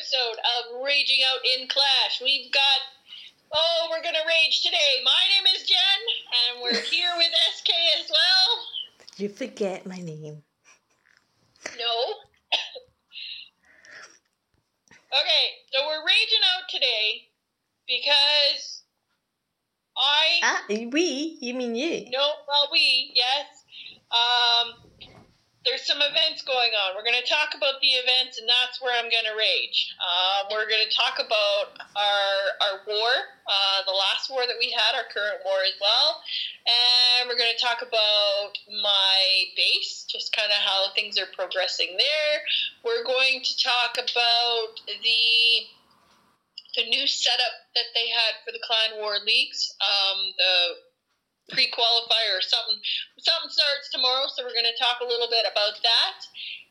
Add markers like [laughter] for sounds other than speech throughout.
episode of Raging Out in Clash. We've got, oh, we're going to rage today. My name is Jen, and we're [laughs] here with SK as well. You forget my name. No. [laughs] okay, so we're raging out today because I. Ah, we? You mean you? No, well, we, yes. Um, there's some events going on. We're going to talk about the events, and that's where I'm going to rage. Um, we're going to talk about our our war, uh, the last war that we had, our current war as well, and we're going to talk about my base, just kind of how things are progressing there. We're going to talk about the the new setup that they had for the clan war leagues, um, the pre-qualifier or something. Something starts tomorrow, so we're going to talk a little bit about that.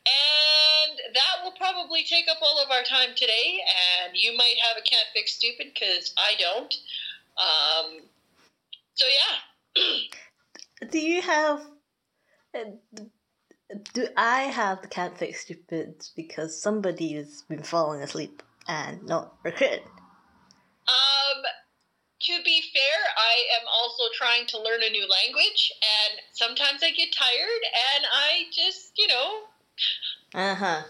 And that will probably take up all of our time today. And you might have a can't fix stupid because I don't. Um, so yeah. do you have? Do I have the can't fix stupid because somebody has been falling asleep and not recruited? Um, to be fair, I am also trying to learn a new language, and sometimes I get tired, and I just, you know. Uh huh.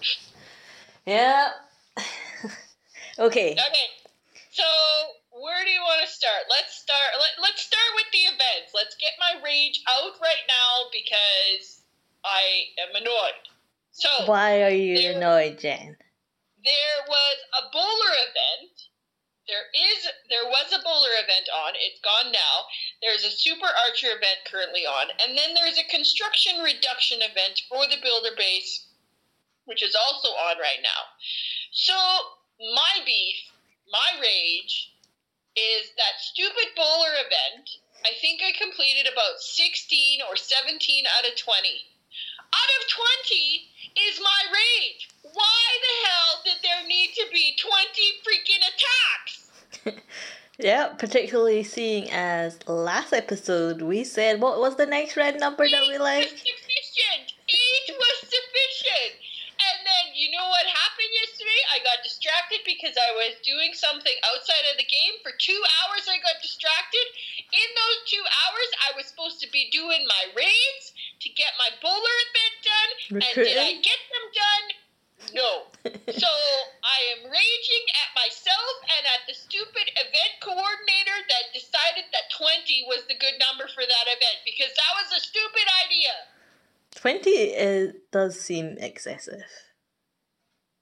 Yeah. [laughs] okay. Okay. So, where do you want to start? Let's start. Let, let's start with the events. Let's get my rage out right now because I am annoyed. So, why are you there, annoyed, Jen? There was a bowler event there is there was a bowler event on. It's gone now. There's a super archer event currently on, and then there's a construction reduction event for the builder base, which is also on right now. So my beef, my rage, is that stupid bowler event. I think I completed about 16 or 17 out of 20. Out of 20 is my rage. Why the hell did there need to be 20 freaking attacks? [laughs] yeah, particularly seeing as last episode we said what was the next red number Eight that we like? Sufficient. Eight was sufficient. And then you know what happened yesterday? I got distracted because I was doing something outside of the game. For two hours I got distracted. In those two hours I was supposed to be doing my raids to get my bowler event done. And did I get them done? No. so I am raging at myself and at the stupid event coordinator that decided that 20 was the good number for that event because that was a stupid idea. 20 is, does seem excessive.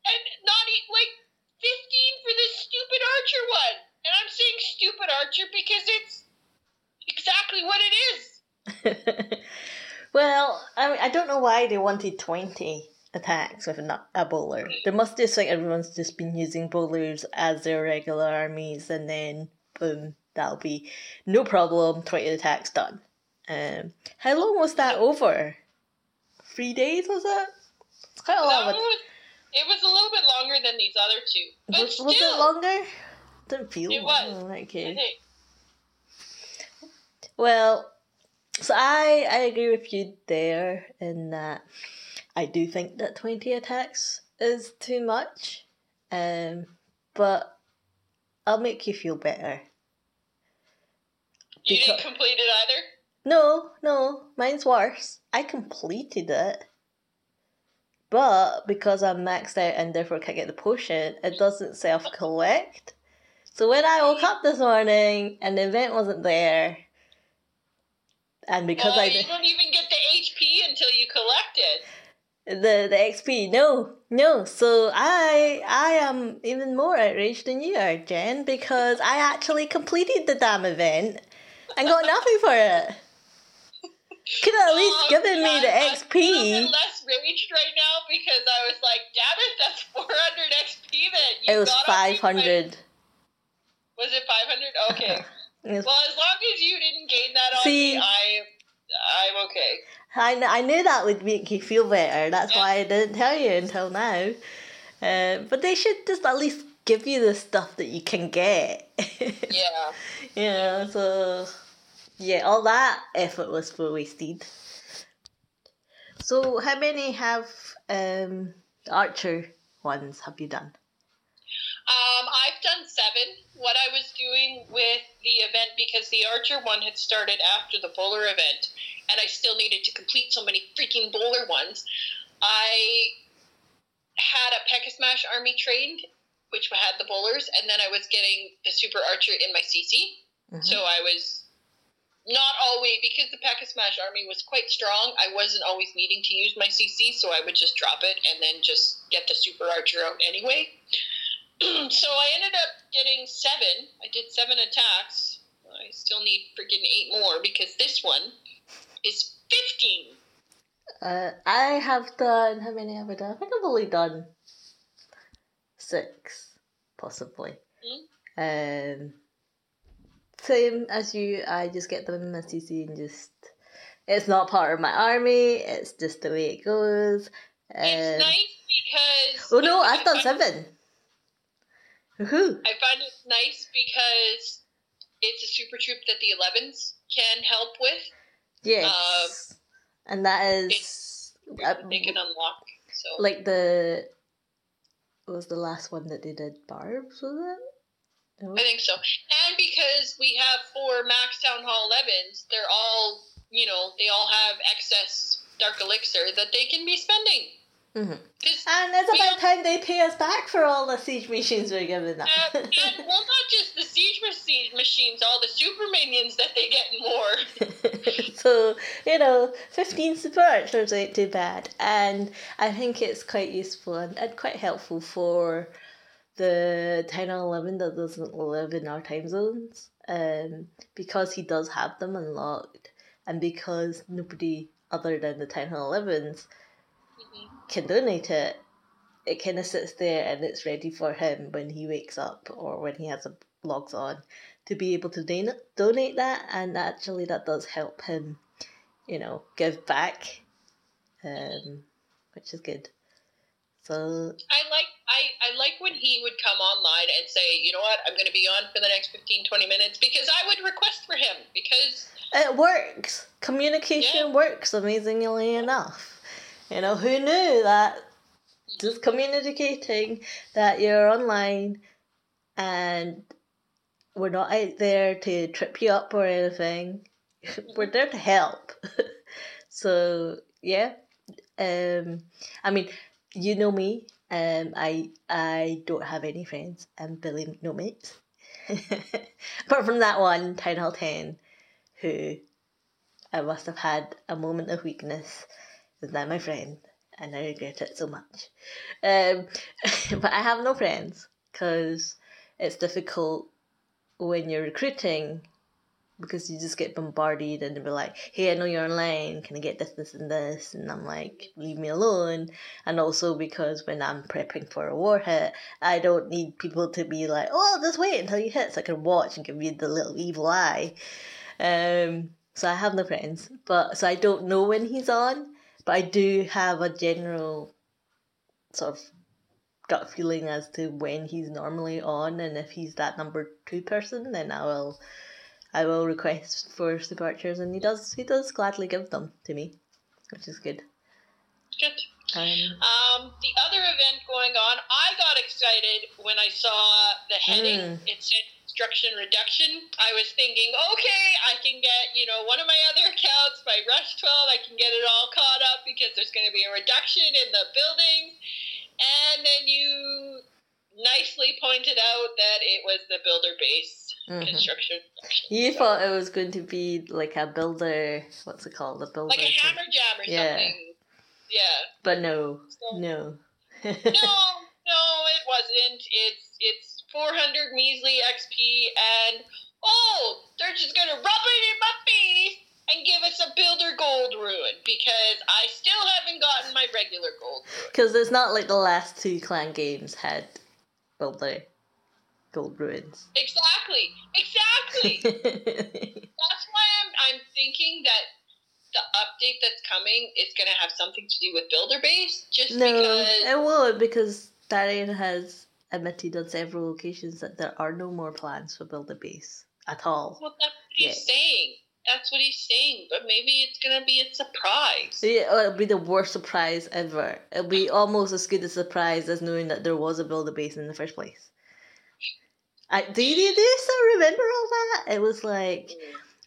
And not like 15 for this stupid Archer one. And I'm saying stupid Archer because it's exactly what it is. [laughs] well, I mean, I don't know why they wanted 20 attacks with a, a bowler. They must just like everyone's just been using bowlers as their regular armies, and then boom, that'll be no problem. Twenty attacks done. Um, how long was that over? Three days was it? It's quite a lot. Was, it was a little bit longer than these other two, but was, still, was it longer? Didn't feel it was. Okay. Well, so I I agree with you there in that I do think that 20 attacks is too much, um, but I'll make you feel better. You didn't complete it either? No, no, mine's worse. I completed it. But because I'm maxed out and therefore can't get the potion, it doesn't self collect. So when I woke up this morning and the event wasn't there, and because I you don't even get the HP until you collect it the the XP. No, no. So I I am even more outraged than you are, Jen, because I actually completed the damn event and got nothing for it. Could have at least oh, given me the I'm XP. I'm less raged right now because I was like, damn it, that's [laughs] 400 XP that you It was 500. Was it 500? Okay. [laughs] well, as long as you didn't gain that on See, me, I, I'm okay. I, I knew that would make you feel better. That's why I didn't tell you until now. Uh, but they should just at least give you the stuff that you can get. [laughs] yeah. yeah, so yeah, all that effort was for wasted. So how many have um archer ones have you done? Um, I've done seven. What I was doing with the event because the Archer one had started after the Bowler event, and I still needed to complete so many freaking Bowler ones. I had a PEKKA Smash army trained, which had the Bowlers, and then I was getting the Super Archer in my CC. Mhm. So I was not always because the PEKKA Smash army was quite strong. I wasn't always needing to use my CC, so I would just drop it and then just get the Super Archer out anyway. [clears throat] so I ended up getting seven. I did seven attacks. I still need freaking eight more because this one is fifteen. Uh, I have done. How many have I done? I think I've only done six, possibly. Um, same as you. I just get them in my CC and just. It's not part of my army. It's just the way it goes. It's Um, nice because oh no, I've done seven. Woohoo! I find it nice because it's a super troop that the 11s can help with. Yes, and that is uh, They can unlock. So like the. Was the last one that they did? Barbs was it? No? I think so. And because we have four Max Town Hall 11s, they're all, you know, they all have excess Dark Elixir that they can be spending. Mhm. 'Cause, And it's We about time they pay us back for all the siege machines we're giving them. uh, and, [laughs] well, not just the siege machi- machines, all the super minions that they get in more. [laughs] so, you know, 15 super archers ain't too bad. And I think it's quite useful and, and quite helpful for the 10 and 11 that doesn't live in our time zones. Um, because he does have them unlocked, and because nobody other than the 10 and 11s Mhm. Can donate it, it kind of sits there and it's ready for him when he wakes up or when he has a logs on to be able to don- donate that. And actually, that does help him, you know, give back, um, which is good. So I like I, I like when he would come online and say, you know what, I'm going to be on for the next 15, 20 minutes because I would request for him because it works. Communication Yeah. works amazingly enough. You know, who knew that just communicating that you're online and we're not out there to trip you up or anything. [laughs] we're there to help. [laughs] so yeah. Um I mean, you know me. Um I I don't have any friends. I'm Billy no mates. [laughs] Apart from that one, Town Hall ten, who I must have had a moment of weakness is now my friend, and I regret it so much. Um, [laughs] but I have no friends because it's difficult when you're recruiting because you just get bombarded and they'll be like, hey, I know you're online, can I get this, this, and this? And I'm like, leave me alone. And also because when I'm prepping for a war hit, I don't need people to be like, oh, just wait until you hit so I can watch and give you the little evil eye. Um, so I have no friends, but so I don't know when he's on, but I do have a general sort of gut feeling as to when he's normally on, and if he's that number two person, then I will, I will request for departures, and he does, he does gladly give them to me, which is good. good. Um, Um, the other event going on, I got excited when I saw the heading. Mm. It said construction reduction. I was thinking, okay, I can get, you know, one of my other accounts, my Rush 12, I can get it all caught up because there's going to be a reduction in the buildings. And then you nicely pointed out that it was the builder base mhm. construction. You So, thought it was going to be like a builder, what's it called, a builder, like a hammer jam or Yeah. something. Yeah. but no, So- no. no, [laughs] no, it wasn't. It's it's 400 measly XP, and oh, they're just gonna rub it in my face and give us a builder gold ruin because I still haven't gotten my regular gold. Because it's not like the last two clan games had builder gold ruins. Exactly, exactly. [laughs] That's why I'm I'm thinking that the update that's coming is gonna have something to do with builder base, just no, because. it won't because Darian has admitted on several occasions that there are no more plans for builder base at all. Well, that's what he's Yeah. saying. That's what he's saying. But maybe it's gonna be a surprise. Yeah, It'll be the worst surprise ever. It'll be almost as good a surprise as knowing that there was a builder base in the first place. I, do you do you still remember all that? It was like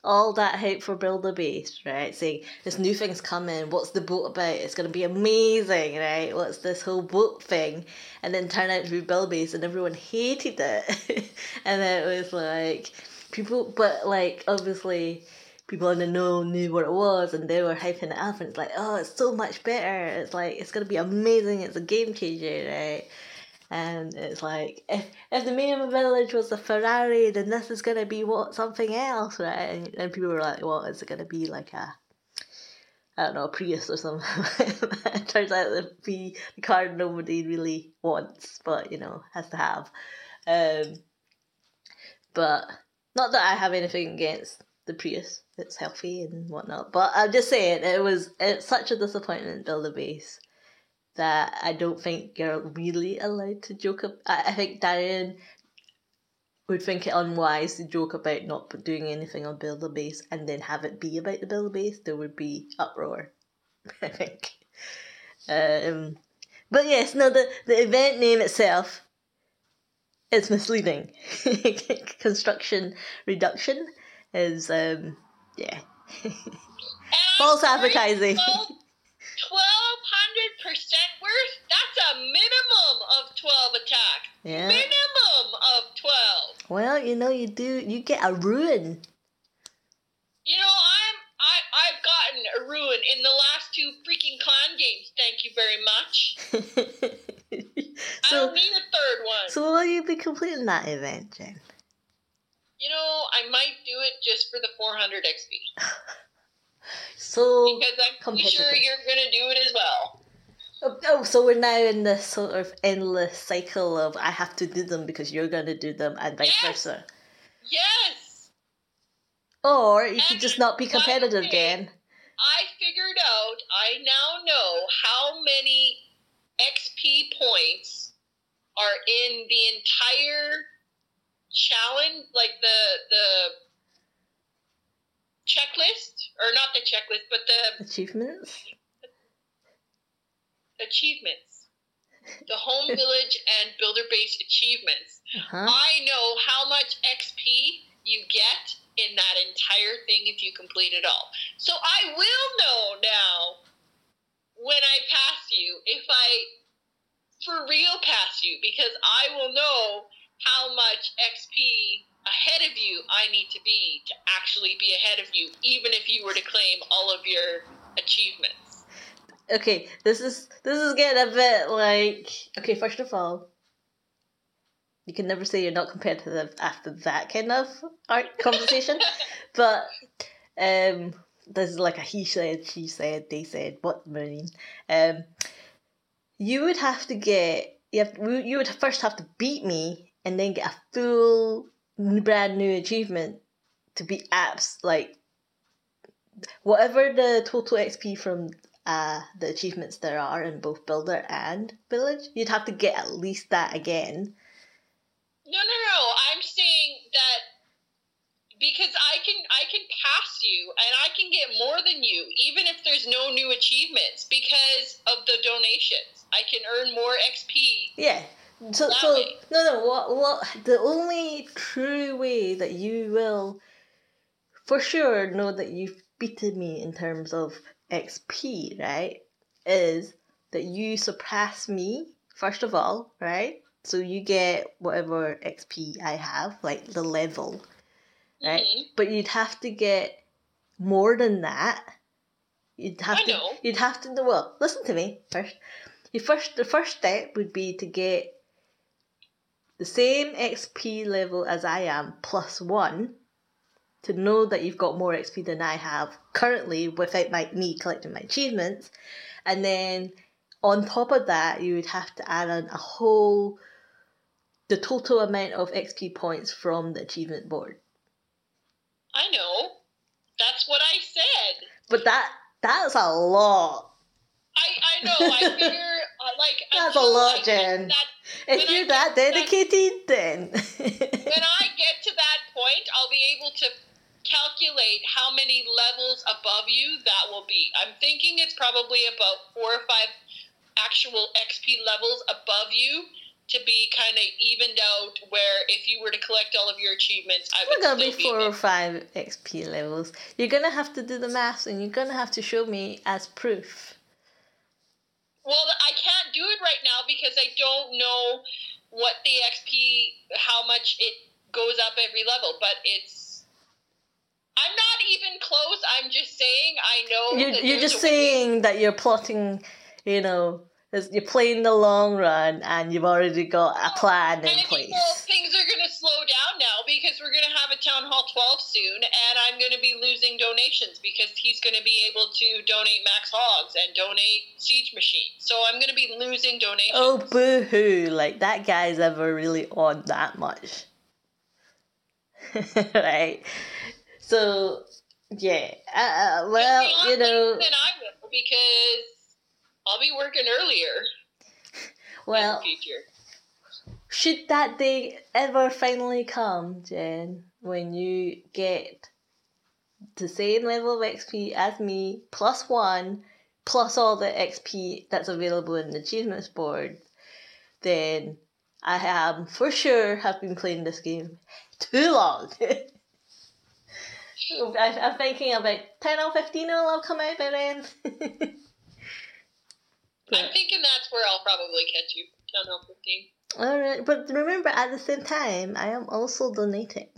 all that hype for Builder Base, right? Saying this new thing's coming. What's the boat about? It's gonna be amazing, right? What's this whole boat thing? And then turn out to be Builder Base, and everyone hated it. [laughs] and then it was like people, but like obviously people in the know knew what it was, and they were hyping it up, and it's like, oh, it's so much better. It's like it's gonna be amazing. It's a game changer, right? And it's like if if the Meme Village was a Ferrari, then this is gonna be what something else, right? And, and people were like, "Well, is it gonna be like a I don't know, a Prius or something?" [laughs] it turns out to be the car nobody really wants, but you know has to have. Um, but not that I have anything against the Prius; it's healthy and whatnot. But I'm just saying it was it's such a disappointment. Builder base that I don't think you're really allowed to joke about. I think Darian would think it unwise to joke about not doing anything on Builder Base and then have it be about the Builder Base. There would be uproar, [laughs] I think. Um, but yes, no, the, the event name itself is misleading. [laughs] Construction reduction is, um, yeah. [laughs] False advertising. 1200% worth? That's a minimum of 12 attacks. Yeah. Minimum of 12. Well, you know, you do, you get a ruin. You know, I'm, I, I've gotten a ruin in the last two freaking clan games. Thank you very much. [laughs] so, I don't need a third one. So will you be completing that event, Jen? You know, I might do it just for the 400 XP. [laughs] so because I'm pretty sure you're gonna do it as well. Oh, oh, so we're now in this sort of endless cycle of I have to do them because you're gonna do them and vice yes. versa. Yes. Or you and could just not be competitive again. I figured out. I now know how many XP points are in the entire challenge, like the the checklist, or not the checklist, but the achievements. Achievements. The home [laughs] village and builder base achievements. Uh-huh. I know how much XP you get in that entire thing if you complete it all. So I will know now when I pass you if I for real pass you because I will know how much XP ahead of you I need to be to actually be ahead of you, even if you were to claim all of your achievements. Okay, this is this is getting a bit like okay. First of all, you can never say you're not competitive after that kind of art [laughs] conversation, but um, this is like a he said, she said, they said, what mean? Um, you would have to get you have you would first have to beat me and then get a full brand new achievement to be apps like whatever the total XP from uh, the achievements there are in both builder and village, you'd have to get at least that again. No, no, no. I'm saying that because I can I can pass you and I can get more than you even if there's no new achievements because of the donations. I can earn more XP. Yeah. So, so no, no. What, what? The only true way that you will, for sure, know that you've beaten me in terms of XP, right, is that you surpass me first of all, right? So you get whatever XP I have, like the level, right? Mm-hmm. But you'd have to get more than that. You'd have I to. Know. You'd have to. Well, listen to me first. You first. The first step would be to get the same XP level as I am plus one to know that you've got more XP than I have currently without my, me collecting my achievements. And then on top of that, you would have to add on a whole, the total amount of XP points from the achievement board. I know. That's what I said. But that that's a lot. I, I know. I [laughs] figure, uh, like, that's a lot, Jen. That if you're that dedicated, then. [laughs] when I get to that point, I'll be able to calculate how many levels above you that will be. I'm thinking it's probably about four or five actual XP levels above you to be kind of evened out where if you were to collect all of your achievements, I would We're gonna be be four or five XP levels. You're gonna have to do the math, and you're gonna have to show me as proof. Well, I can't do it right now because I don't know what the XP, how much it goes up every level, but it's. I'm not even close. I'm just saying I know. You're, you're just way- saying that you're plotting, you know, you're playing the long run and you've already got a plan in And place. well, things are going to slow down now because we're going to have a town hall 12 soon, and I'm going to be losing donations because he's going to be able to donate max hogs and donate siege machines. So I'm going to be losing donations. Oh, boo hoo! Like that guy's ever really on that much. [laughs] right? So, yeah. Uh, well, you know, than I will because I'll be working earlier well, [laughs] in the future. should that day ever finally come, Jen, when you get the same level of XP as me, plus one, plus all the XP that's available in the achievements board, then I am for sure have been playing this game too long. [laughs] I, I'm thinking about 10 or 15 will come out by then. [laughs] I'm thinking that's where I'll probably catch you. Town hall 15. Alright, but remember at the same time, I am also donating.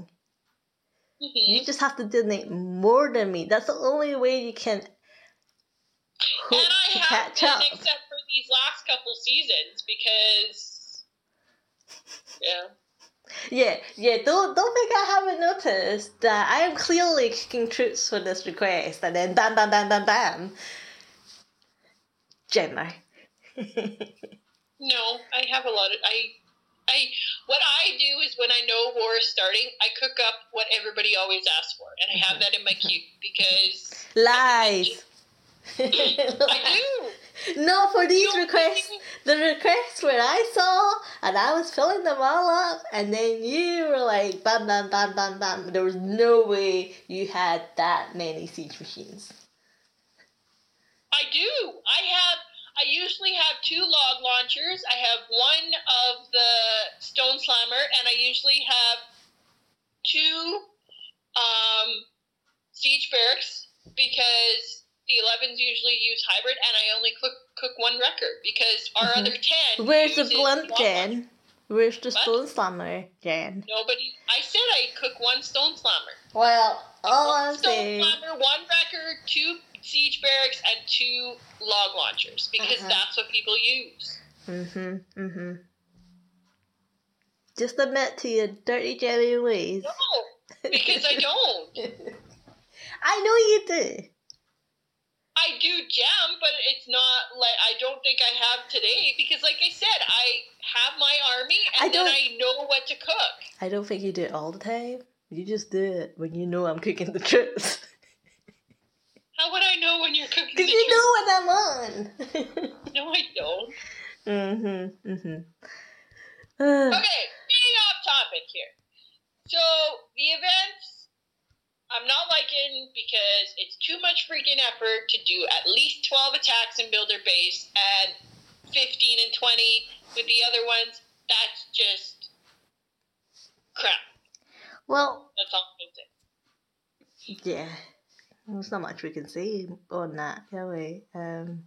Mhm. You just have to donate more than me. That's the only way you can and I have catch been, up. except for these last couple seasons, because [laughs] yeah, Yeah, yeah. Don't don't think I haven't noticed that I am clearly kicking troops for this request, and then bam, bam, bam, bam, bam. Gemma. no, I have a lot of I. I what I do is when I know war is starting, I cook up what everybody always asks for, and I have that in my [laughs] queue because Lies. I do. No, for these requests, the requests where I saw and I was filling them all up, and then you were like, bam, bam, bam, bam, bam. There was no way you had that many siege machines. I do. I have. I usually have two log launchers. I have one of the Stone Slammer, and I usually have two um, Siege Barracks because the 11s usually use hybrid, and I only cook cook one wrecker because our Mhm. other 10. Where's the blunt, log Jen? Where's the What? stone slammer, Jen? launcher. Nobody. I said I cook one Stone Slammer. Well, all One I'm Stone saying. Slammer, one wrecker, two Siege Barracks, and two log launchers because Uh-huh. that's what people use. Mm-hmm, mm-hmm. Just admit to your dirty jelly ways. No, because I [laughs] don't. I know you do. I do gem, but it's not like I don't think I have today because, like I said, I have my army and I then I know what to cook. I don't think you do it all the time. You just do it when you know I'm cooking the chips. How would I know when you're cooking the Because you know what I'm on. [laughs] No, I don't. mm-hmm, mm-hmm. Okay, getting off topic here. So the events, I'm not liking because it's too much freaking effort to do at least 12 attacks and build their base and 15 and 20 with the other ones. That's just crap. well, That's all I can say. yeah. There's not much we can say on that, can we? Um,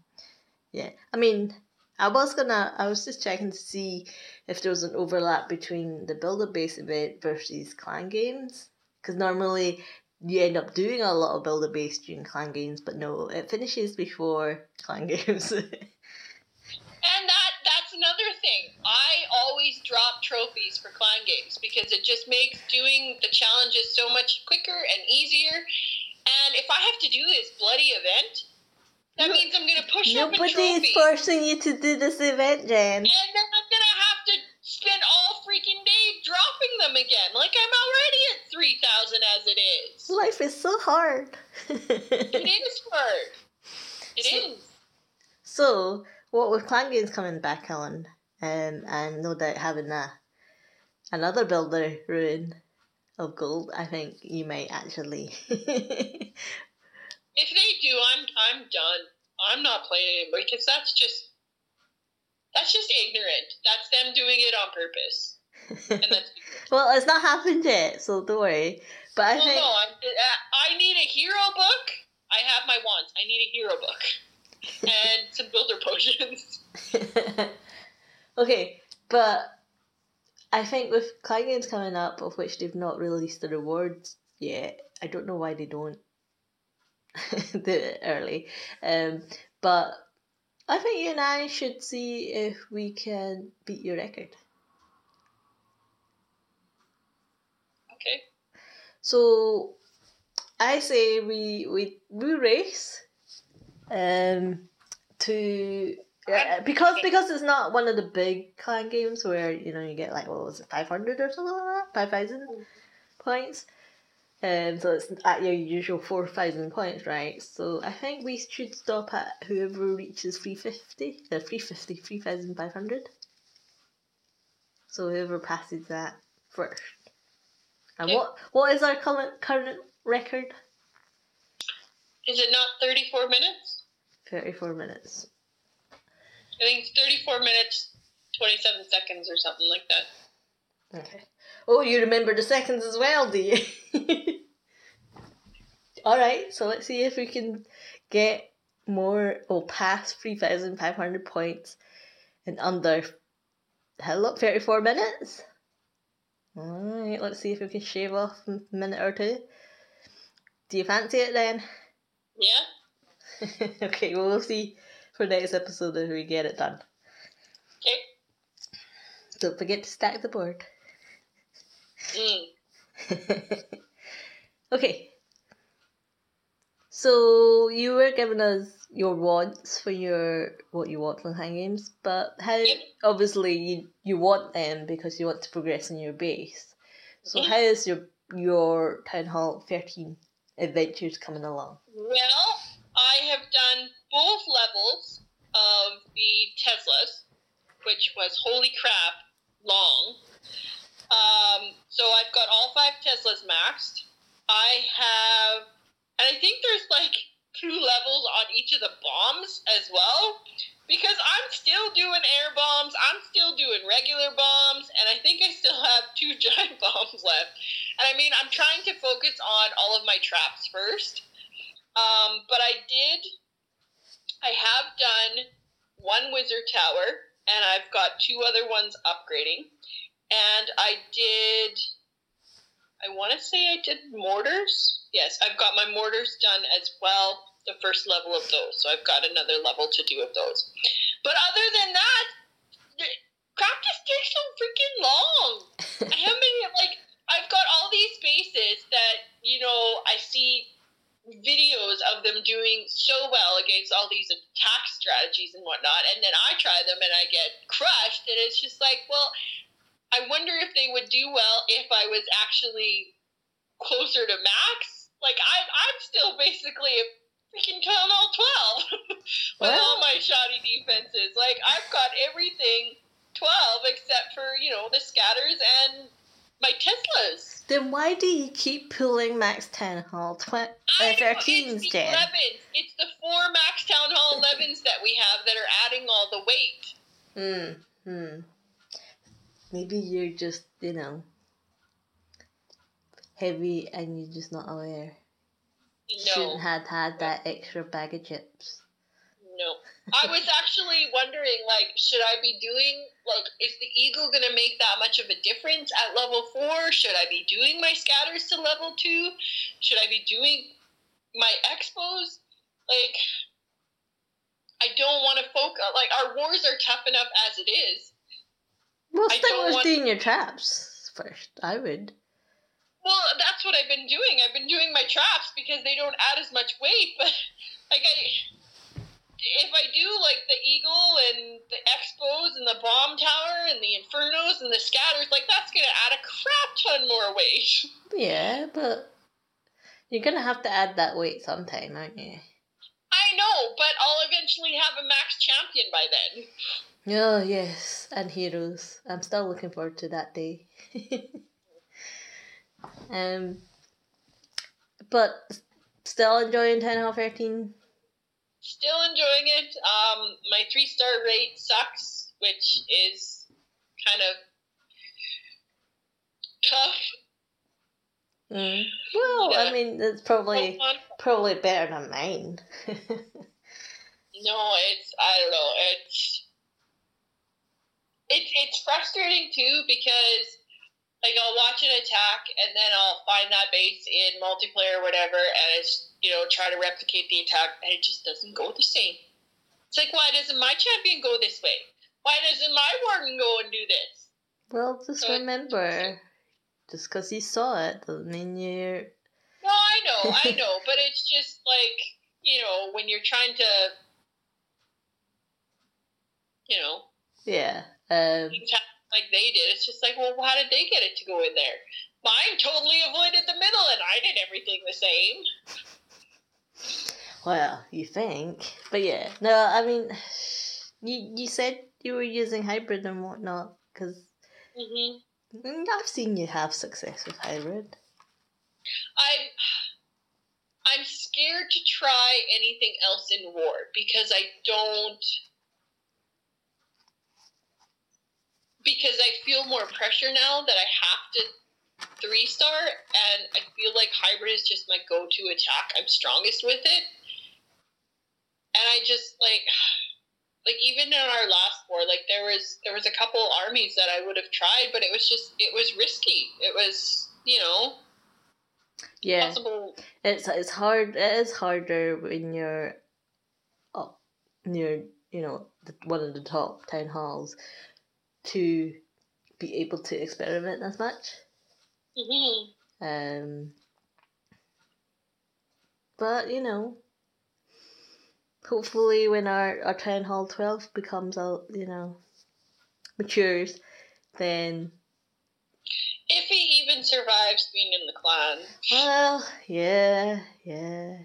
yeah. I mean, I was gonna, I was just checking to see if there was an overlap between the Builder Base event versus clan games. Because normally you end up doing a lot of Builder Base during clan games, but no, it finishes before clan [laughs] games. And that that's another thing. I always drop trophies for clan games because it just makes doing the challenges so much quicker and easier. And if I have to do this bloody event, that No- means I'm gonna push up a Nobody trophy. is forcing you to do this event, Jen. and then I'm gonna have to spend all freaking day dropping them again. Like I'm already at three thousand as it is. Life is so hard. It [laughs] is hard. It So- is. So, what with clan games coming back on, um, and no doubt having a another builder ruin of gold, I think you might actually. [laughs] If they do, I'm I'm done. I'm not playing anymore because that's just That's just ignorant. That's them doing it on purpose. And [laughs] well, it's not happened yet, so don't worry. But I well, think no, I'm, uh, I need a hero book. I have my wants. I need a hero book [laughs] and some builder potions. [laughs] okay, but I think with Clan coming up, of which they've not released the rewards yet, I don't know why they don't do it early. Um, but I think you and I should see if we can beat your record. Okay. So I say we we we race um to uh, because because it's not one of the big clan games where you know you get like what was it five hundred or something like that five thousand points. Um, so it's at your usual four thousand points, right? So I think we should stop at whoever reaches three fifty, uh, 350, 3,500. So whoever passes that first. And what what is our current current record? Is it not 34 minutes? Thirty four minutes. I think it's 34 minutes, 27 seconds or something like that. Okay. Oh, you remember the seconds as well, do you? [laughs] All right. So let's see if we can get more or past three thousand five hundred points in under. Hello, thirty four minutes. All right. Let's see if we can shave off a minute or two. Do you fancy it then? Yeah? [laughs] okay. Well, we'll see for next episode if we get it done. Okay. Don't forget to stack the board. Mm. [laughs] okay. So you were giving us your wants for your what you want from Clan Games, but how Yep. obviously you you want them because you want to progress in your base. So Mhm. how is your your Town Hall thirteen adventures coming along? Well, I have done both levels of the Teslas, which was holy crap long. Um, so I've got all five Teslas maxed. I have, and I think there's like two levels on each of the bombs as well. Because I'm still doing air bombs, I'm still doing regular bombs, and I think I still have two [laughs] giant bombs left. And I mean, I'm trying to focus on all of my traps first. Um, but I did. I have done one wizard tower, and I've got two other ones upgrading. And I did. I want to say I did mortars. Yes, I've got my mortars done as well. The first level of those, so I've got another level to do of those. But other than that, the practice takes so freaking long. [laughs] I haven't been like I've got all these bases that you know I see videos of them doing so well against all these attack strategies and whatnot, and then I try them and I get crushed, and it's just like, well, I wonder if they would do well if I was actually closer to max. Like I, I'm still basically a freaking town hall twelve [laughs] with all my shoddy defenses. Like I've got everything twelve except for you know the scatters and my Teslas. Then why do you keep pulling Max Town Hall tw- uh, 13s, it's the Jen? 11s. It's the four Max Town Hall 11s that we have that are adding all the weight. Hmm. Hmm. Maybe you're just, you know, heavy and you're just not aware. No, Shouldn't have had that extra bag of chips. no. I was [laughs] actually wondering, like, should I be doing, like, is the Eagle going to make that much of a difference at level 4? Should I be doing my scatters to level 2? Should I be doing my X-Bows? Like, I don't want to focus. Like, our wars are tough enough as it is. Well, don't with doing your traps first. I would. Well, that's what I've been doing. I've been doing my traps because they don't add as much weight. [laughs] But like I, if I do like the eagle and the X-Bows and the bomb tower and the infernos and the scatters, like that's gonna add a crap ton more weight. [laughs] Yeah, but you're gonna have to add that weight sometime, aren't you? I know, but I'll eventually have a max champion by then. Oh yes, and heroes. I'm still looking forward to that day. [laughs] um, but still enjoying Town Hall Thirteen. Still enjoying it. Um, my three star rate sucks which is kind of tough. Mm. Well, I mean, it's probably probably better than mine. [laughs] No, it's I don't know. It's it's it's frustrating too because like I'll watch an attack and then I'll find that base in multiplayer or whatever and it's you know try to replicate the attack and it just doesn't go the same. It's like why doesn't my champion go this way? Why doesn't my warden go and do this? well, just So- remember, just because you saw it doesn't mean you're. No, I know, [laughs] I know, but it's just like you know when you're trying to you know Yeah. Um, like they did. It's just like, well, how did they get it to go in there? Mine totally avoided the middle, and I did everything the same. well, you think, but yeah. No, I mean, you you said you were using hybrid and whatnot because Mm-hmm. I've seen you have success with hybrid. I'm I'm scared to try anything else in war because I don't because I feel more pressure now that I have to three star and I feel like hybrid is just my go to attack. I'm strongest with it. And I just like [sighs] like even in our last war, like there was there was a couple armies that I would have tried, but it was just it was risky. It was, you know, Yeah, possible it's it's hard. It is harder when you're up near you know the, one of the top town halls to be able to experiment as much. hmm Um, but you know, hopefully when our, our town hall twelve becomes a you know, matures, then If he even survives being in the clan. well, yeah, yeah.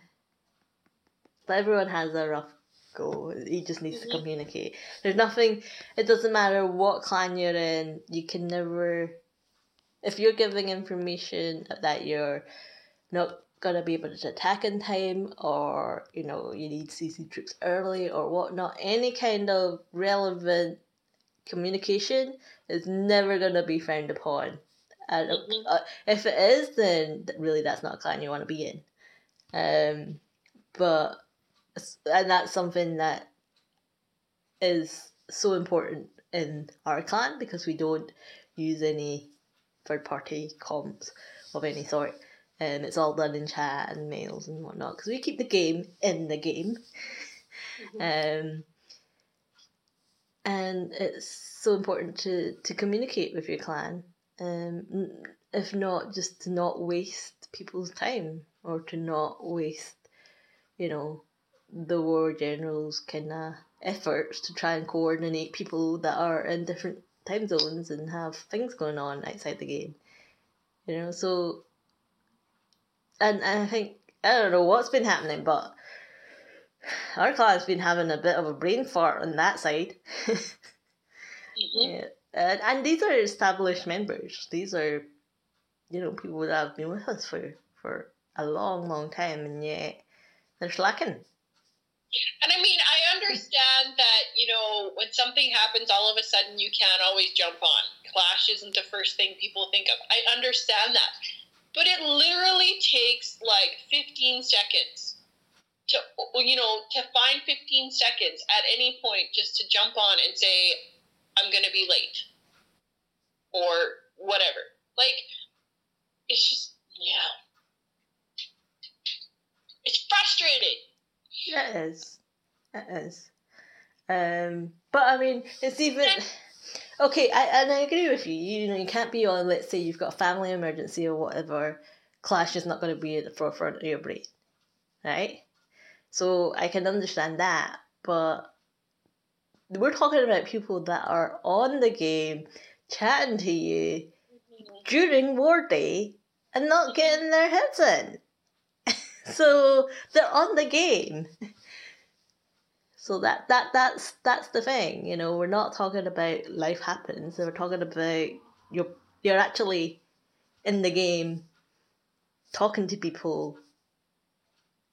But everyone has a rough go. He just needs to Mhm. communicate. There's nothing. It doesn't matter what clan you're in. You can never. If you're giving information that you're not gonna be able to attack in time, or you know you need CC troops early or whatnot, any kind of relevant communication is never gonna be frowned upon. And Mhm. uh, if it is, then really that's not a clan you want to be in. Um, but and that's something that is so important in our clan because we don't use any third party comms of any sort. And it's all done in chat and mails and whatnot because we keep the game in the game. Um, and it's so important to, to communicate with your clan. Um, if not, just to not waste people's time or to not waste, you know, the war generals' kind of efforts to try and coordinate people that are in different time zones and have things going on outside the game. You know, so. And, and I think, I don't know what's been happening, but our clan's been having a bit of a brain fart on that side. [laughs] Mhm. Yeah, and, and these are established members. These are, you know, people that have been with us for for a long, long time, and yet they're slacking. And I mean, I understand that, you know, when something happens, all of a sudden you can't always jump on. Clash isn't the first thing people think of. I understand that. But it literally takes like 15 seconds to, you know, to find 15 seconds at any point just to jump on and say, I'm going to be late. Or whatever. Like, it's just, yeah. It's frustrating. It is, it is. Um, but I mean, it's even okay. I and I agree with you. You know, you can't be on. Let's say you've got a family emergency or whatever. Clash is not going to be at the forefront of your brain, right? So I can understand that, but we're talking about people that are on the game, chatting to you during war day and not getting their heads in. So they're on the game. [laughs] So that, that that's that's the thing, you know, we're not talking about life happens, we're talking about you're you're actually in the game talking to people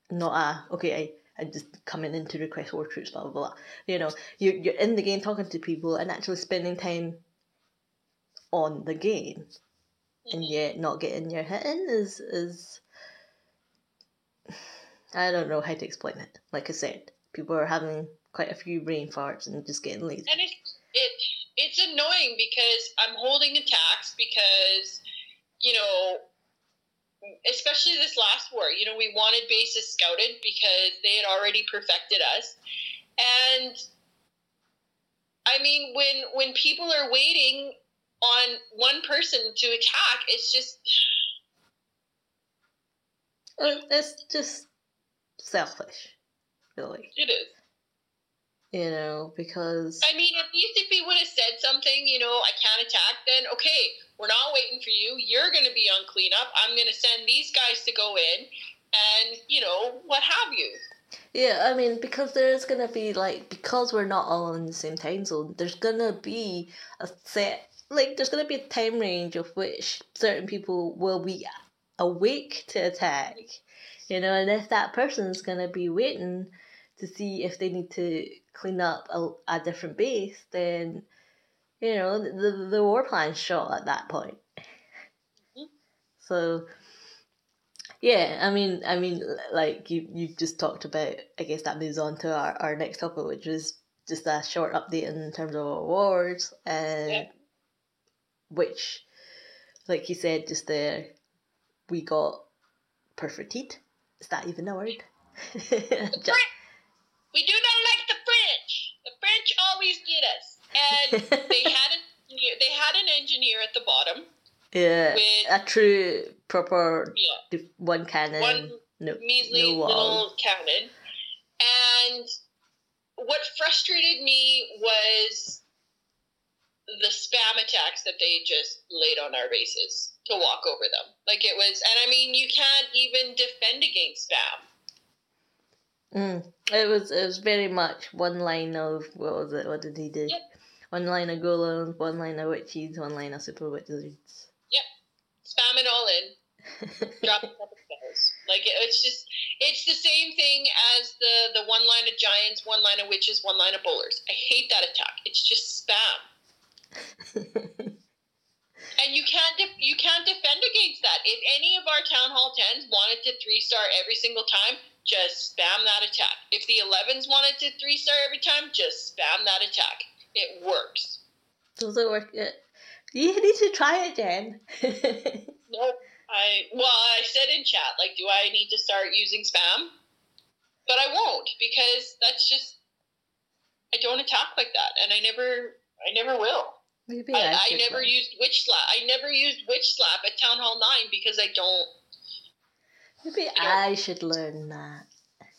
not a okay, i and just coming in to request war troops, blah blah blah. You know, you're you're in the game talking to people and actually spending time on the game, and mm-hmm. yet not getting your hit in is is. I don't know how to explain it. Like I said, people are having quite a few brain farts and just getting lazy. And it, it it's annoying because I'm holding attacks because you know especially this last war, you know, we wanted bases scouted because they had already perfected us. And I mean, when when people are waiting on one person to attack, it's just it's just selfish, really. It is. You know, because I mean, at least if he would have said something, you know, I can't attack, then okay, we're not waiting for you. You're going to be on cleanup. I'm going to send these guys to go in, and you know what have you. Yeah, I mean, because there's gonna be like because we're not all in the same time zone, there's gonna be a set like there's gonna be a time range of which certain people will be awake to attack, you know, and if that person's gonna be waiting to see if they need to clean up a, a different base, then you know the the war plan's shot at that point. Mm-hmm. So yeah, I mean, I mean, like you you've just talked about. I guess that moves on to our, our next topic, which was just a short update in terms of awards, and yeah. which, like you said just there, we got perfected. Is that even a word? [laughs] We do not like the French. The French always get us. And [laughs] they had an they had an engineer at the bottom. Yeah, with, a true proper yeah, one cannon. One no, measly no little cannon. And what frustrated me was the spam attacks that they just laid on our bases to walk over them. Like it was, and I mean, you can't even defend against spam. Mm. It was it was very much one line of what was it? What did he do? Yep. One line of golems, one line of witches, one line of super wizards. Yep, spam it all in, [laughs] drop couple spells. Like it, it's just it's the same thing as the the one line of giants, one line of witches, one line of bowlers. I hate that attack. It's just spam. [laughs] and you can't de- you can't defend against that. If any of our town hall tens wanted to three star every single time, just spam that attack. If the 11s wanted to three star every time, just spam that attack. It works. Does it work? yet. You need to try it, Jen. [laughs] nope. I well, I said in chat, like, do I need to start using spam? But I won't because that's just I don't attack like that, and I never, I never will. Maybe I, I, I never used witch slap. I never used witch slap at Town Hall Nine because I don't. Maybe I, I should learn that.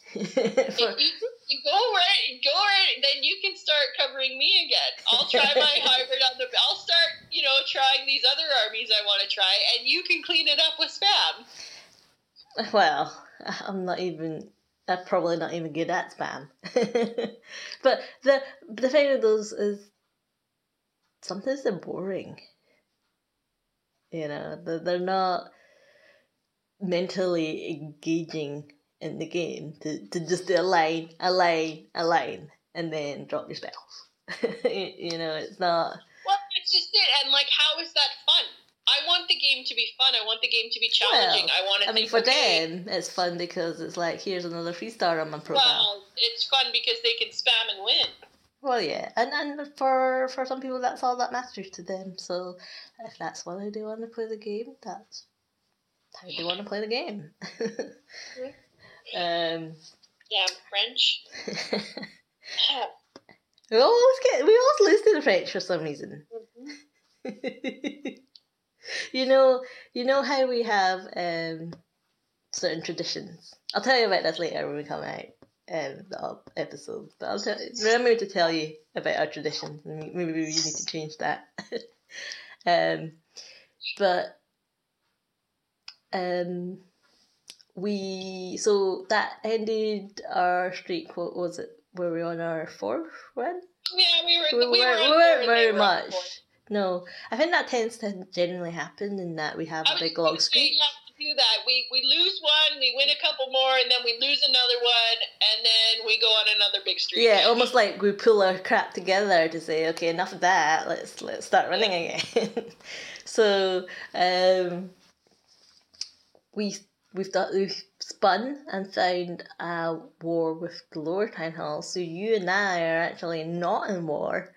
[laughs] For... you, you go right, go right, then you can start covering me again. I'll try my [laughs] hybrid on the. I'll start, you know, trying these other armies I want to try, and you can clean it up with spam. Well, I'm not even. I'm probably not even good at spam. [laughs] but the the thing with those is sometimes they're boring. You know, they're, they're not mentally engaging in the game to, to just do a line, a line, a line, and then drop your spells. [laughs] you know, it's not. Well, it's just it, and like, how is that fun? I want the game to be fun. I want the game to be challenging. Well, I want to. I mean, for them, it's fun because it's like here's another free star on my profile. Well, it's fun because they can spam and win. Well, yeah, and and for for some people, that's all that matters to them. So, if that's why they want to play the game, that's how they want to play the game. [laughs] [laughs] um, yeah, French. [laughs] we always get we always lose to the French for some reason. Mm-hmm. you know, you know how we have um, certain traditions. I'll tell you about this later when we come out um, the episode. But I'll tell, remember to tell you about our traditions. Maybe we need to change that. [laughs] um, but um, we so that ended our streak. What was it? Were we on our fourth one? Yeah, we were. We, we were. We weren't very much. No, I think that tends to generally happen in that we have a big long streak. To do that. We we lose one, we win a couple more, and then we lose another one, and then we go on another big streak. Yeah, almost like we pull our crap together to say, okay, enough of that. Let's let's start running again. [laughs] so um, we we've done we've spun and found a war with the lower town hall. So you and I are actually not in war.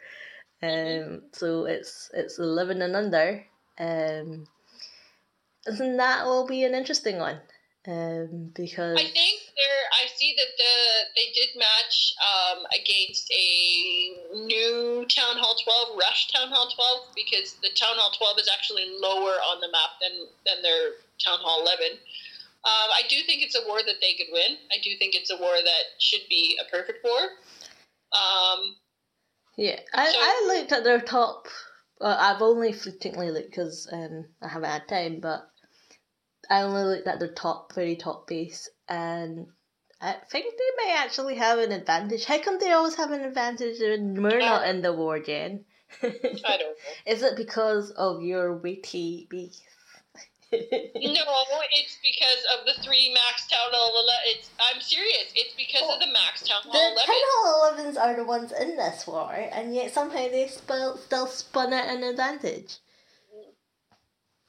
Um, so it's it's eleven and under. Um, and that will be an interesting one. Um, because I think there, I see that the they did match um, against a new Town Hall 12, Rush Town Hall 12, because the Town Hall 12 is actually lower on the map than than their Town Hall 11. Um, I do think it's a war that they could win. I do think it's a war that should be a perfect war. Um, yeah, I, So- I looked at their top. Uh, I've only fleetingly looked because um, I haven't had time, but I only looked at their top, very top base, and I think they may actually have an advantage. How come they always have an advantage and we're uh, not in the war, Jen? I don't [laughs] know. Is it because of your witty base? [laughs] No, it's because of the three Max Town Hall. ele- It's I'm serious. It's because of the Max Town The Hall Town 11. Hall 11s are the ones in this war, and yet somehow they still, still spun it an advantage. Mm.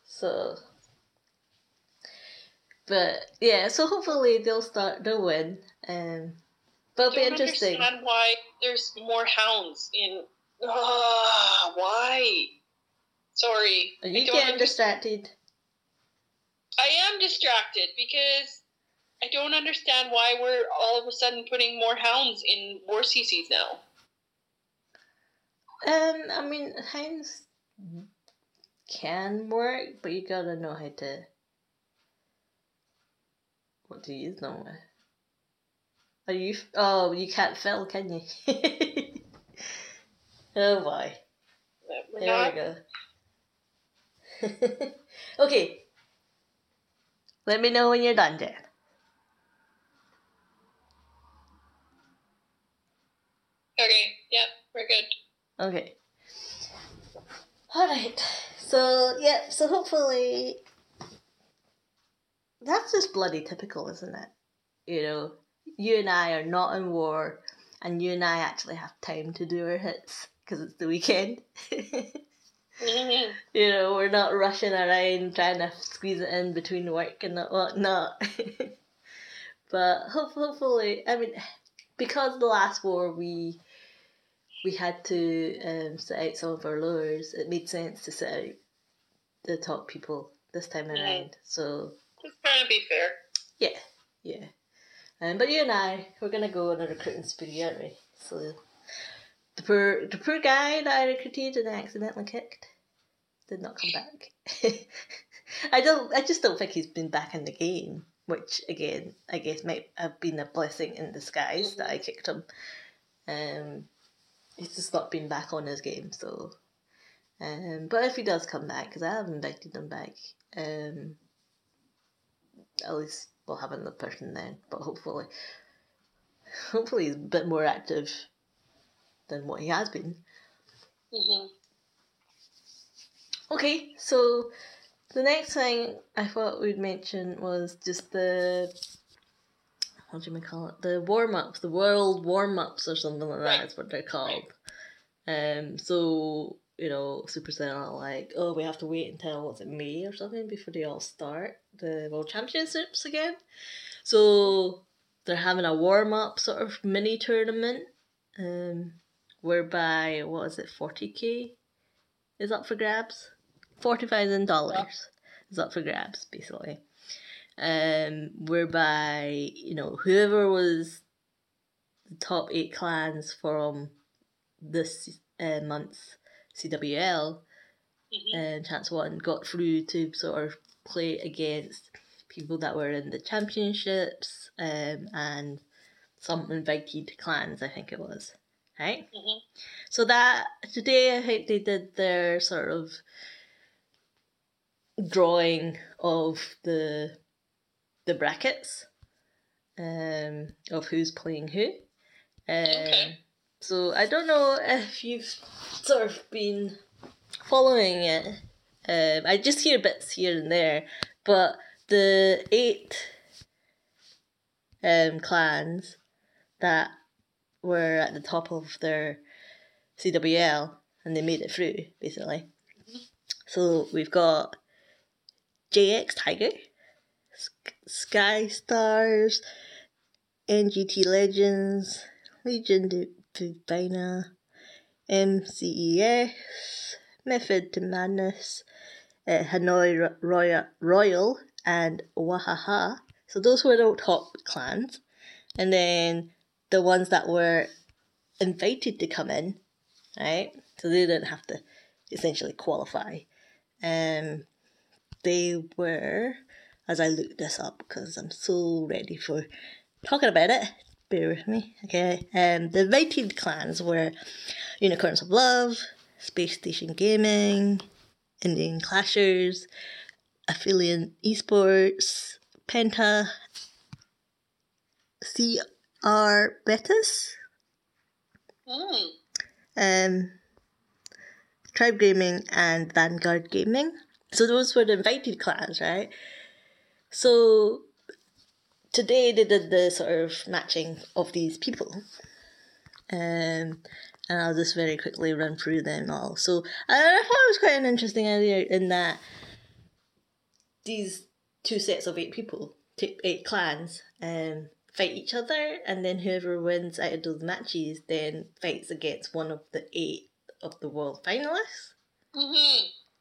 So. But yeah, so hopefully they'll start, they'll win. Um, but it'll be interesting. understand why there's more hounds in. Ah, why? Sorry. Are I you getting distracted? I am distracted because I don't understand why we're all of a sudden putting more hounds in war CCs now. Um, I mean, hounds can work, but you gotta know how to. What to use them. Are oh, you? Oh, you can't fill, can you? [laughs] oh boy. There not. we go. [laughs] okay. Let me know when you're done, Jen. Okay, yep, we're good. Okay. Alright. So, yeah, so hopefully. That's just bloody typical, isn't it? You know, you and I are not in war, and you and I actually have time to do our hits because it's the weekend. Mhm. [laughs] you know, we're not rushing around trying to squeeze it in between work and whatnot. [laughs] but hopefully, I mean, because the last war we we had to um, set out some of our lowers, it made sense to set out the top people this time around. So Just trying to be fair. yeah, yeah. Um, but you and I, we're gonna go on a recruiting spree, aren't we? So the poor, the poor guy that I recruited and I accidentally kicked did not come back. [laughs] I don't. I just don't think he's been back in the game. Which again, I guess might have been a blessing in disguise that I kicked him. Um, he's just not been back on his game. So, um, but if he does come back, because I have invited him back, um, at least we'll have another person then. But hopefully, hopefully he's a bit more active than what he has been. hmm Okay, so the next thing I thought we'd mention was just the what do you call it? The warm ups, the world warm ups or something like that is what they're called. Um so you know, Supercell are like, oh, we have to wait until what's it May or something before they all start the World Championships again. So they're having a warm up sort of mini tournament, um, whereby what is it, forty k is up for grabs. Forty thousand dollars is up for grabs, basically. Um, whereby you know whoever was the top eight clans from this uh, month's CWL hmm and Chance One got through to sort of play against people that were in the championships um, and some invited clans, I think it was. Right? hmm So that today I think they did their sort of drawing of the the brackets um of who's playing who. Um, Okay. So I don't know if you've sort of been following it. Um, I just hear bits here and there, but the eight um, clans that were at the top of their CWL and they made it through, basically. So we've got JX Tiger, Sk- Sky Stars, NGT Legends, Legion Divina, MCES, Method to Madness, uh, Hanoi Royal, Royal, and Wahaha. So those were the top clans. And then the ones that were invited to come in, right? So they didn't have to essentially qualify. Um, they were, as I looked this up because I'm so ready for talking about it. Bear with me, okay? Um, the invited clans were Unicorns of Love, Space Station Gaming, Indian Clashers, Affiliate Esports, Penta, CR Betis, Mm. um, Tribe Gaming, and Vanguard Gaming. So those were the invited clans, right? So today they did the sort of matching of these people. Um, and I'll just very quickly run through them all. So I thought it was quite an interesting idea in that these two sets of eight people, eight clans, um, fight each other, and then whoever wins out of those matches then fights against one of the eight of the world finalists. hmm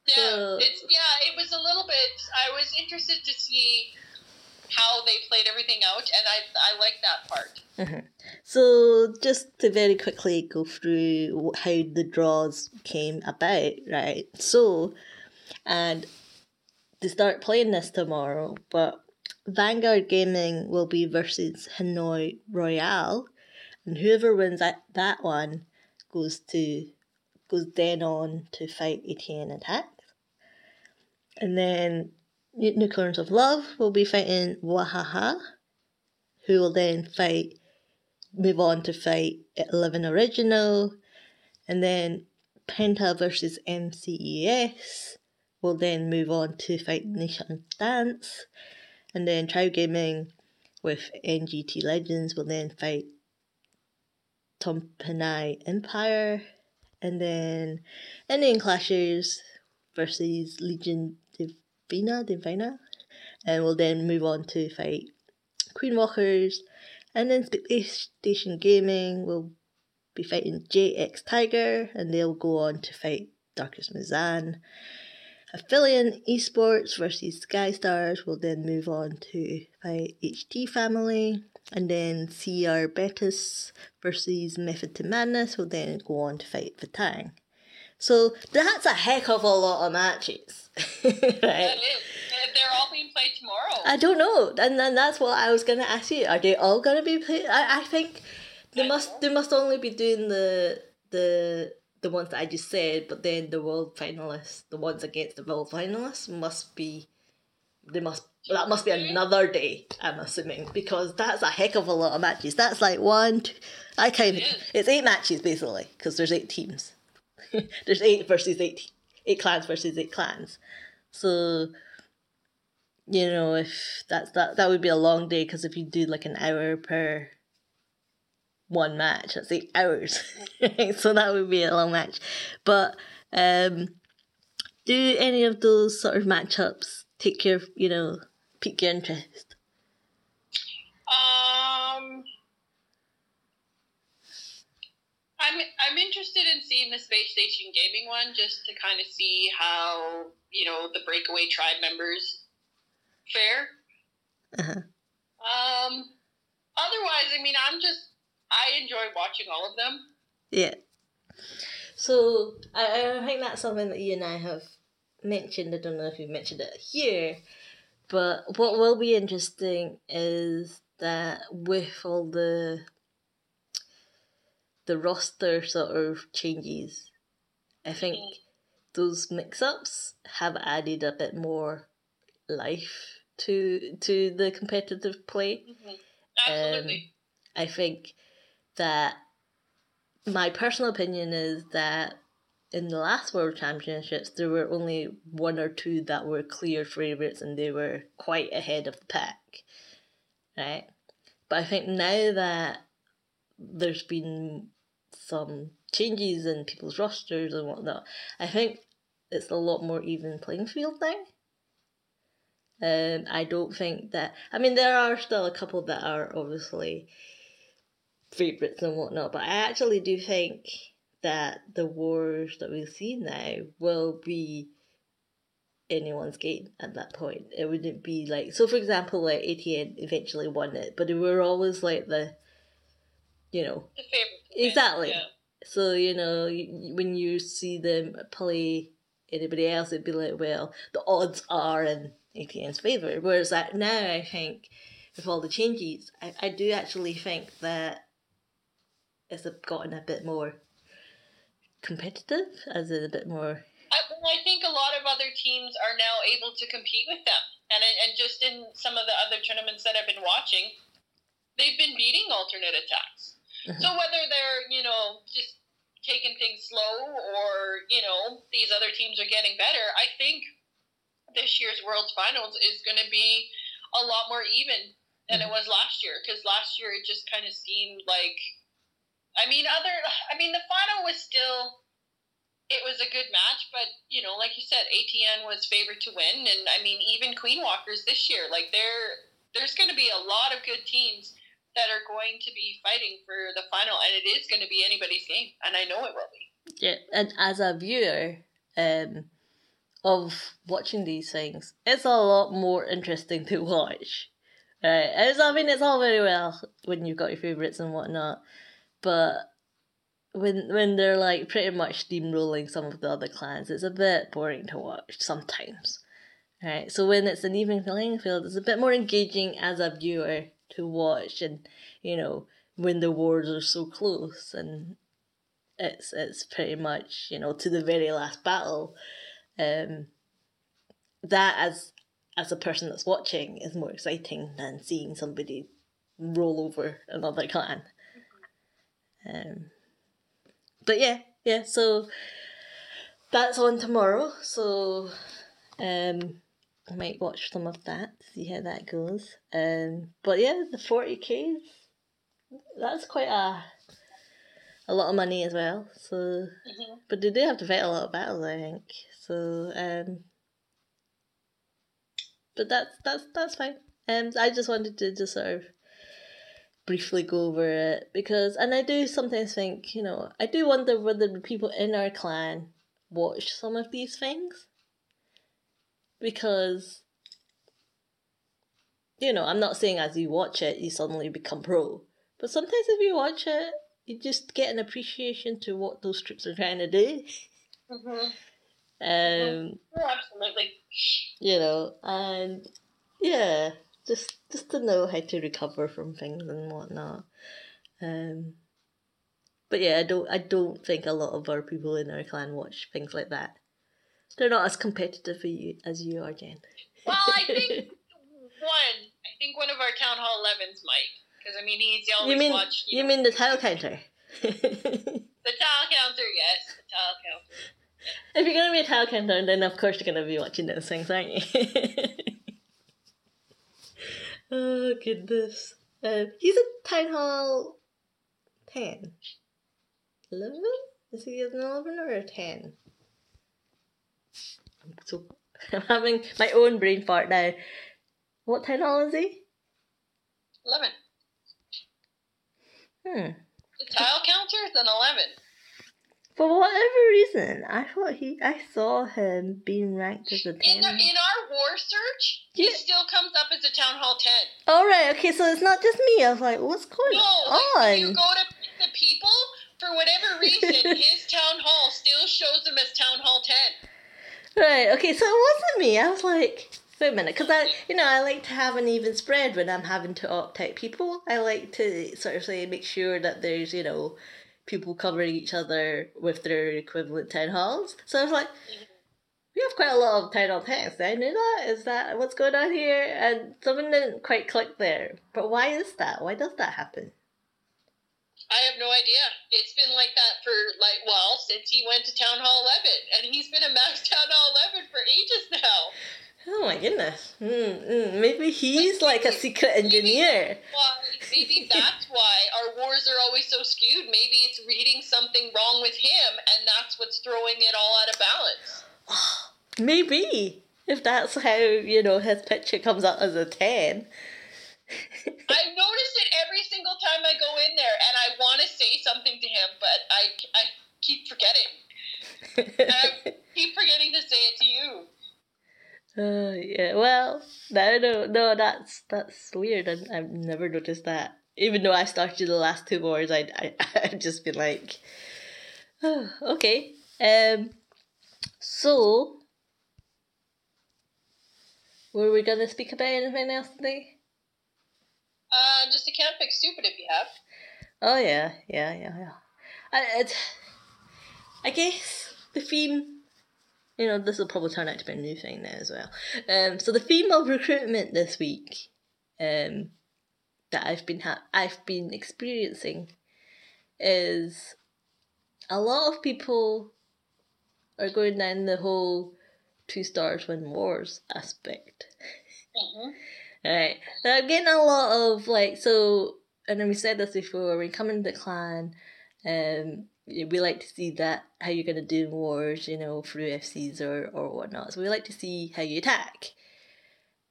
Yeah, So- it's yeah. It was a little bit. I was interested to see how they played everything out, and I I like that part. Uh-huh. So, just to very quickly go through how the draws came about, right? So, and they start playing this tomorrow, but Vanguard Gaming will be versus Hanoi Royale, and whoever wins that, that one goes to goes then on to fight ATN Attack. And then Unicorns of Love will be fighting Wahaha, who will then fight move on to fight Eleven Original, and then Penta versus MCES will then move on to fight Nation Dance, and then Tribe Gaming with NGT Legends will then fight Tompanai Empire, and then Indian Clashers versus Legion Divina, Divina, and we'll then move on to fight Queen Walkers, and then Station Gaming will be fighting JX Tiger, and they'll go on to fight Darkest Mizan. Affiliate Esports versus Sky Stars will then move on to fight HT Family, and then CR Betis versus Method to Madness will then go on to fight Vatang. So that's a heck of a lot of matches, [laughs] right? That is. They're all being played tomorrow. I don't know, and then that's what I was gonna ask you. Are they all gonna be played? I, I think they I must they must only be doing the the the ones that I just said, but then the world finalists, the ones against the world finalists, must be they must that must be another day. I'm assuming because that's a heck of a lot of matches. That's like one, two, I kind of It it's eight matches basically because there's eight teams. [laughs] there's eight versus eight, eight clans versus eight clans. So you know if that's that that would be a long day because if you do like an hour per one match that's eight hours. [laughs] So that would be a long match. But um do any of those sort of matchups take your you know pique your interest? Um, I'm I'm interested in seeing the space station gaming one just to kind of see how you know the breakaway tribe members fare. uh-huh. Um, otherwise, I mean, I'm just I enjoy watching all of them. yeah so I, I think that's something that you and i have mentioned i don't know if you've mentioned it here but what will be interesting is that with all the the roster sort of changes i think mm. those mix-ups have added a bit more life to to the competitive play mm-hmm. um, Absolutely. I think that my personal opinion is that in the last World Championships, there were only one or two that were clear favourites and they were quite ahead of the pack, right? But I think now that there's been some changes in people's rosters and whatnot, I think it's a lot more even playing field now. Um, I don't think that. I mean, there are still a couple that are obviously favourites and whatnot, but I actually do think that the wars that we see now will be anyone's game at that point. It wouldn't be like so. For example, like ATN eventually won it, but they were always like the, you know, The. Exactly. Yeah. so you know when you see them play anybody else, it'd be like, well, the odds are in ATN's favour. Whereas that now, I think with all the changes, I, I do actually think that it's gotten a bit more competitive, as in a bit more. I, well, I think a lot of other teams are now able to compete with them, and and just in some of the other tournaments that I've been watching, they've been beating alternate attacks. Mhm. So whether they're you know just taking things slow or you know these other teams are getting better, I think this year's World Finals is going to be a lot more even than it was last year because last year it just kind of seemed like I mean other I mean the final was still it was a good match but you know like you said ATN was favored to win and I mean even Queen Walkers this year like there there's going to be a lot of good teams that are going to be fighting for the final and it is going to be anybody's game and I know it will be Yeah, and as a viewer, um, of watching these things, it's a lot more interesting to [laughs] watch. Right? It's, I mean, it's all very well when you've got your favourites and whatnot, but when when they're like pretty much steamrolling some of the other clans, it's a bit boring to watch sometimes. Right? So when it's an even playing field, it's a bit more engaging as a viewer to watch, and you know when the wars are so close and it's it's pretty much you know to the very last battle um that as as a person that's watching is more exciting than seeing somebody roll over another clan. Um but yeah yeah so that's on tomorrow. So um I might watch some of that see how that goes um but yeah the 40k that's quite a a lot of money as well. So, mm-hmm. but they do have to fight a lot of battles, I think. So, um, but that's that's that's fine. Um, I just wanted to just sort of briefly go over it because, and I do sometimes think, you know, I do wonder whether the people in our clan watch some of these things because. You know, I'm not saying as you watch it, you suddenly become pro. But sometimes if you watch it, you just get an appreciation to what those troops are trying to do. Mm-hmm. Um, Oh, absolutely. you know, and yeah, just just to know how to recover from things and whatnot. Um, but yeah, I don't I don't think a lot of our people in our clan watch things like that. They're not as competitive as you are, Jen. Well, I [laughs] think one. I think one of our town hall 11s might, because I mean he's always you mean, watched. You, you know, mean the tile counter? [laughs] the tile counter, yes, the tile counter. If you're gonna be a tile counter, then of course you're gonna be watching those things, aren't you? [laughs] oh goodness. Uh, he's a town hall 10. 11? Is he an 11 or a 10? So [laughs] I'm having my own brain fart now. What town hall is he? Eleven. Hmm. The tile counter is an eleven. For whatever reason, I thought he I saw him being ranked as a In, ten. the, in our war search, Yeah. he still comes up as a town hall ten. All right, okay, so it's not just me. I was like, what's going No, like when you on? go to pick the people, for whatever reason, [laughs] his town hall still shows him as town hall ten. Right, okay, so it wasn't me. I was like, wait a minute, because I, you know, I like to have an even spread when I'm having to opt out people. I like to sort of say make sure that there's, you know, people covering each other with their equivalent town halls. So I was like, we have quite a lot of hall text. I knew that. Is that what's going on here? And something didn't quite click there. But why is that? Why does that happen? I have no idea. It's been like that for like well since he went to Town Hall 11, and he's been a Max Town Hall 11 for ages now. Oh my goodness. Mm, mm, maybe he's like a secret engineer. Why? Maybe that's why our wars are always so skewed. Maybe it's reading something wrong with him, and that's what's throwing it all out of balance. [gasps] Maybe. If that's how, you know, his picture comes up as a 10. [laughs] I notice it single time I go in there, and I want to say something to him, but I, I keep forgetting. [laughs] I keep forgetting to say it to you. Uh, yeah. Well, no, no, no. That's that's weird. I, I've never noticed that. Even though I started the last two wars, I I [laughs] I've just been like, oh, [sighs] okay. Um. So, were we gonna speak about anything else today? Uh, just a can't fix stupid if you have. Oh yeah, yeah, yeah, yeah. I, it, I guess the theme you know, this will probably turn out to be a new thing now as well. Um, so the theme of recruitment this week, um, that I've been ha- I've been experiencing, is a lot of people are going down the whole two stars win wars aspect. Mm-hmm. Right. Now I'm getting a lot of like so and then we said this before, when we come into the clan, um, we like to see that how you're to do in wars, you know, through FCs or, or whatnot. So we like to see how you attack.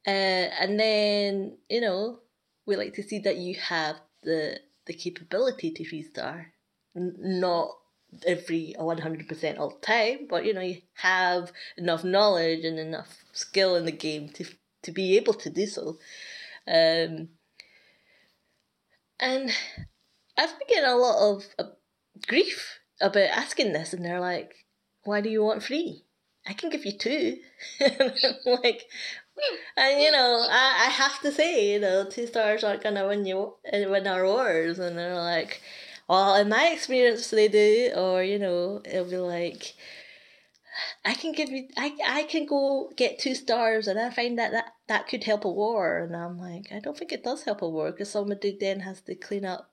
Uh, and then, you know, we like to see that you have the the capability to three star. N- not every 100% all the time, but you know, you have enough knowledge and enough skill in the game to to be able to do so. Um, and I've been getting a lot of uh, grief about asking this, and they're like, "Why do you want three? I can give you two. [laughs] and like, and you know, I, I have to say, you know, two stars aren't gonna win you win our wars, and they're like, well, in my experience, they do, or you know, it'll be like. I can give you I I can go get two stars and I find that that, that could help a war and I'm like I don't think it does help a war because somebody then has to clean up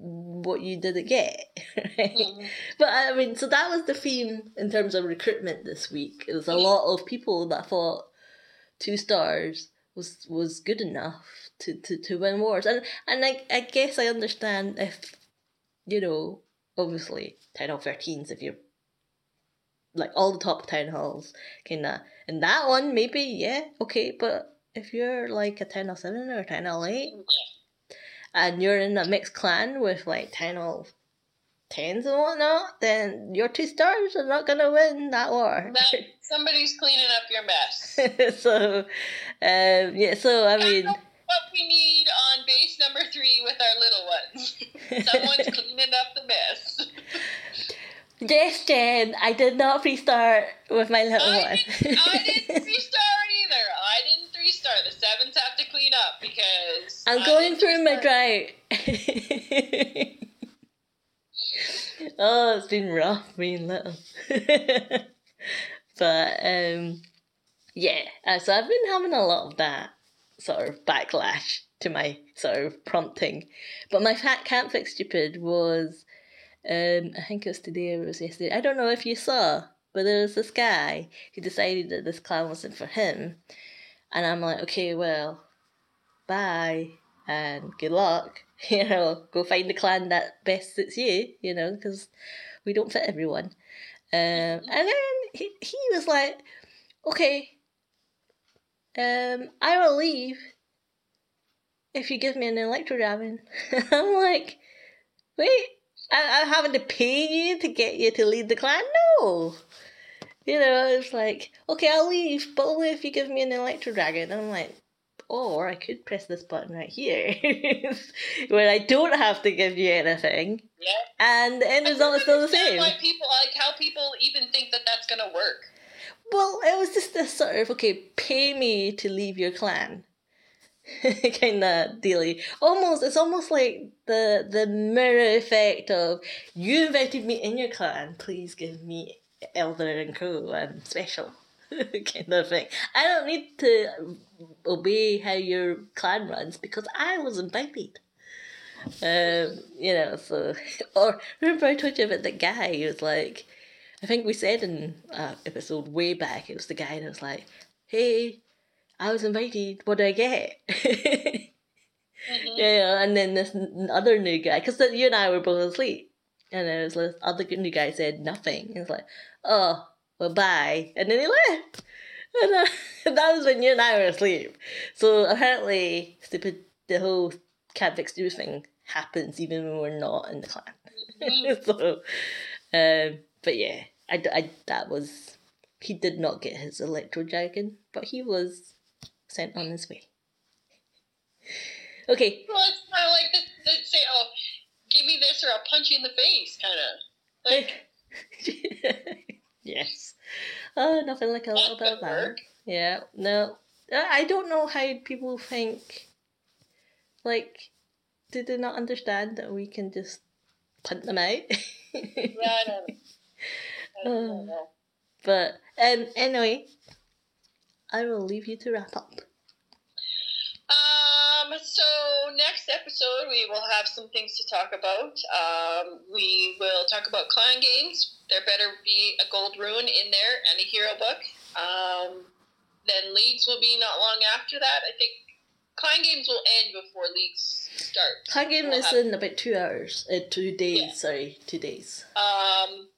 what you didn't get. [laughs] Right? Mm. But I mean, so that was the theme in terms of recruitment this week. It was a lot of people that thought two stars was was good enough to, to, to win wars. And and I, I guess I understand if you know, obviously Town Hall 13s if you're like all the top town halls kinda and that one maybe, yeah, okay, but if you're like a Town Hall 7 or a Town Hall 8 and you're in a mixed clan with like 10 or 10s and whatnot, then your two stars are not to win that war. That, somebody's cleaning up your mess. [laughs] so, um, yeah, so I mean. What we need on base number three with our little ones. [laughs] Someone's cleaning up the mess. Yes, Jen, I did not restart with my little I one. Didn't, I [laughs] didn't restart either. I didn't restart. The sevens have to clean up because I'm going through my drought. [laughs] oh, it's been rough being little. [laughs] but um, yeah, uh, so I've been having a lot of that sort of backlash to my sort of prompting. But my fat can't fix stupid was um, I think it was today or it was yesterday. I don't know if you saw, but there was this guy who decided that this clan wasn't for him. And I'm like, okay, well, bye and good luck. [laughs] You know, go find the clan that best suits you, you know, because we don't fit everyone. Um, [laughs] and then he, he was like, okay, um, I will leave if you give me an electro dragon. [laughs] I'm like, wait, I'm having to pay you to get you to lead the clan? No. You know, it's like, okay, I'll leave, but only if you give me an electro dragon. And I'm like, or I could press this button right here, [laughs] where I don't have to give you anything. Yeah. And the end result is still the same. Why people like how people even think that that's gonna work? Well, it was just this sort of okay, pay me to leave your clan. [laughs] kind of dealy. Almost, it's almost like the the mirror effect of you invited me in your clan. Please give me elder and co. I'm special, [laughs] kind of thing. I don't need to obey how your clan runs because I was invited. Um, you know, so [laughs] or remember I told you about the guy who was like, I think we said in uh, episode way back, it was the guy that was like, "Hey, I was invited. What do I get?" mm-hmm. [laughs] Yeah, and then this other new guy, because you and I were both asleep, and there was this other new guy said nothing. He's like, "Oh, well, bye," and then he left. And uh, [laughs] that was when you and I were asleep. So apparently, stupid the whole Cat Fix Do thing happens even when we're not in the clan. Mm-hmm. [laughs] so, um, but yeah, I, I that was he did not get his electro dragon, but he was sent on his way. Okay. Well, it's kind of like the, the say, "Oh, give me this, or I'll punch you in the face," kind of. Like. [laughs] yes. Oh, nothing like a little bit of that. Yeah. No, I don't know how people think. Like, did they not understand that we can just punt them out? yeah, I don't. I don't know. But um, anyway, I will leave you to wrap up. Um, so next episode we will have some things to talk about. Um, we will talk about clan games. There better be a gold rune in there and a hero book. Um, then leagues will be not long after that. I think clan games will end before leagues start. Clan game we'll is have... in about two hours. Uh, two days. Yeah. Sorry, two days. Um,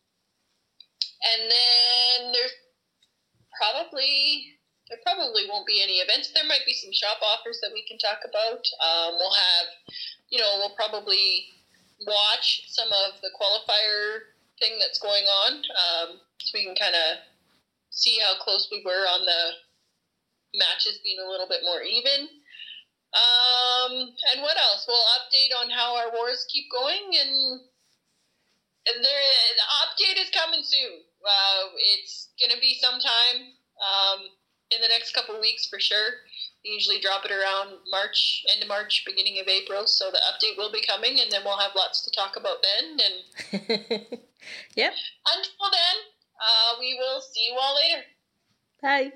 and then there's probably there probably won't be any events. There might be some shop offers that we can talk about. Um, we'll have, you know, we'll probably watch some of the qualifier thing that's going on, um, so we can kind of see how close we were on the matches being a little bit more even. Um, and what else? We'll update on how our wars keep going, and, there the update is coming soon. Uh, it's gonna be sometime. Um, in the next couple weeks for sure. We usually drop it around March, end of March, beginning of April. So the update will be coming, and then we'll have lots to talk about then. And [laughs] yep. Until then, uh, we will see you all later. Bye.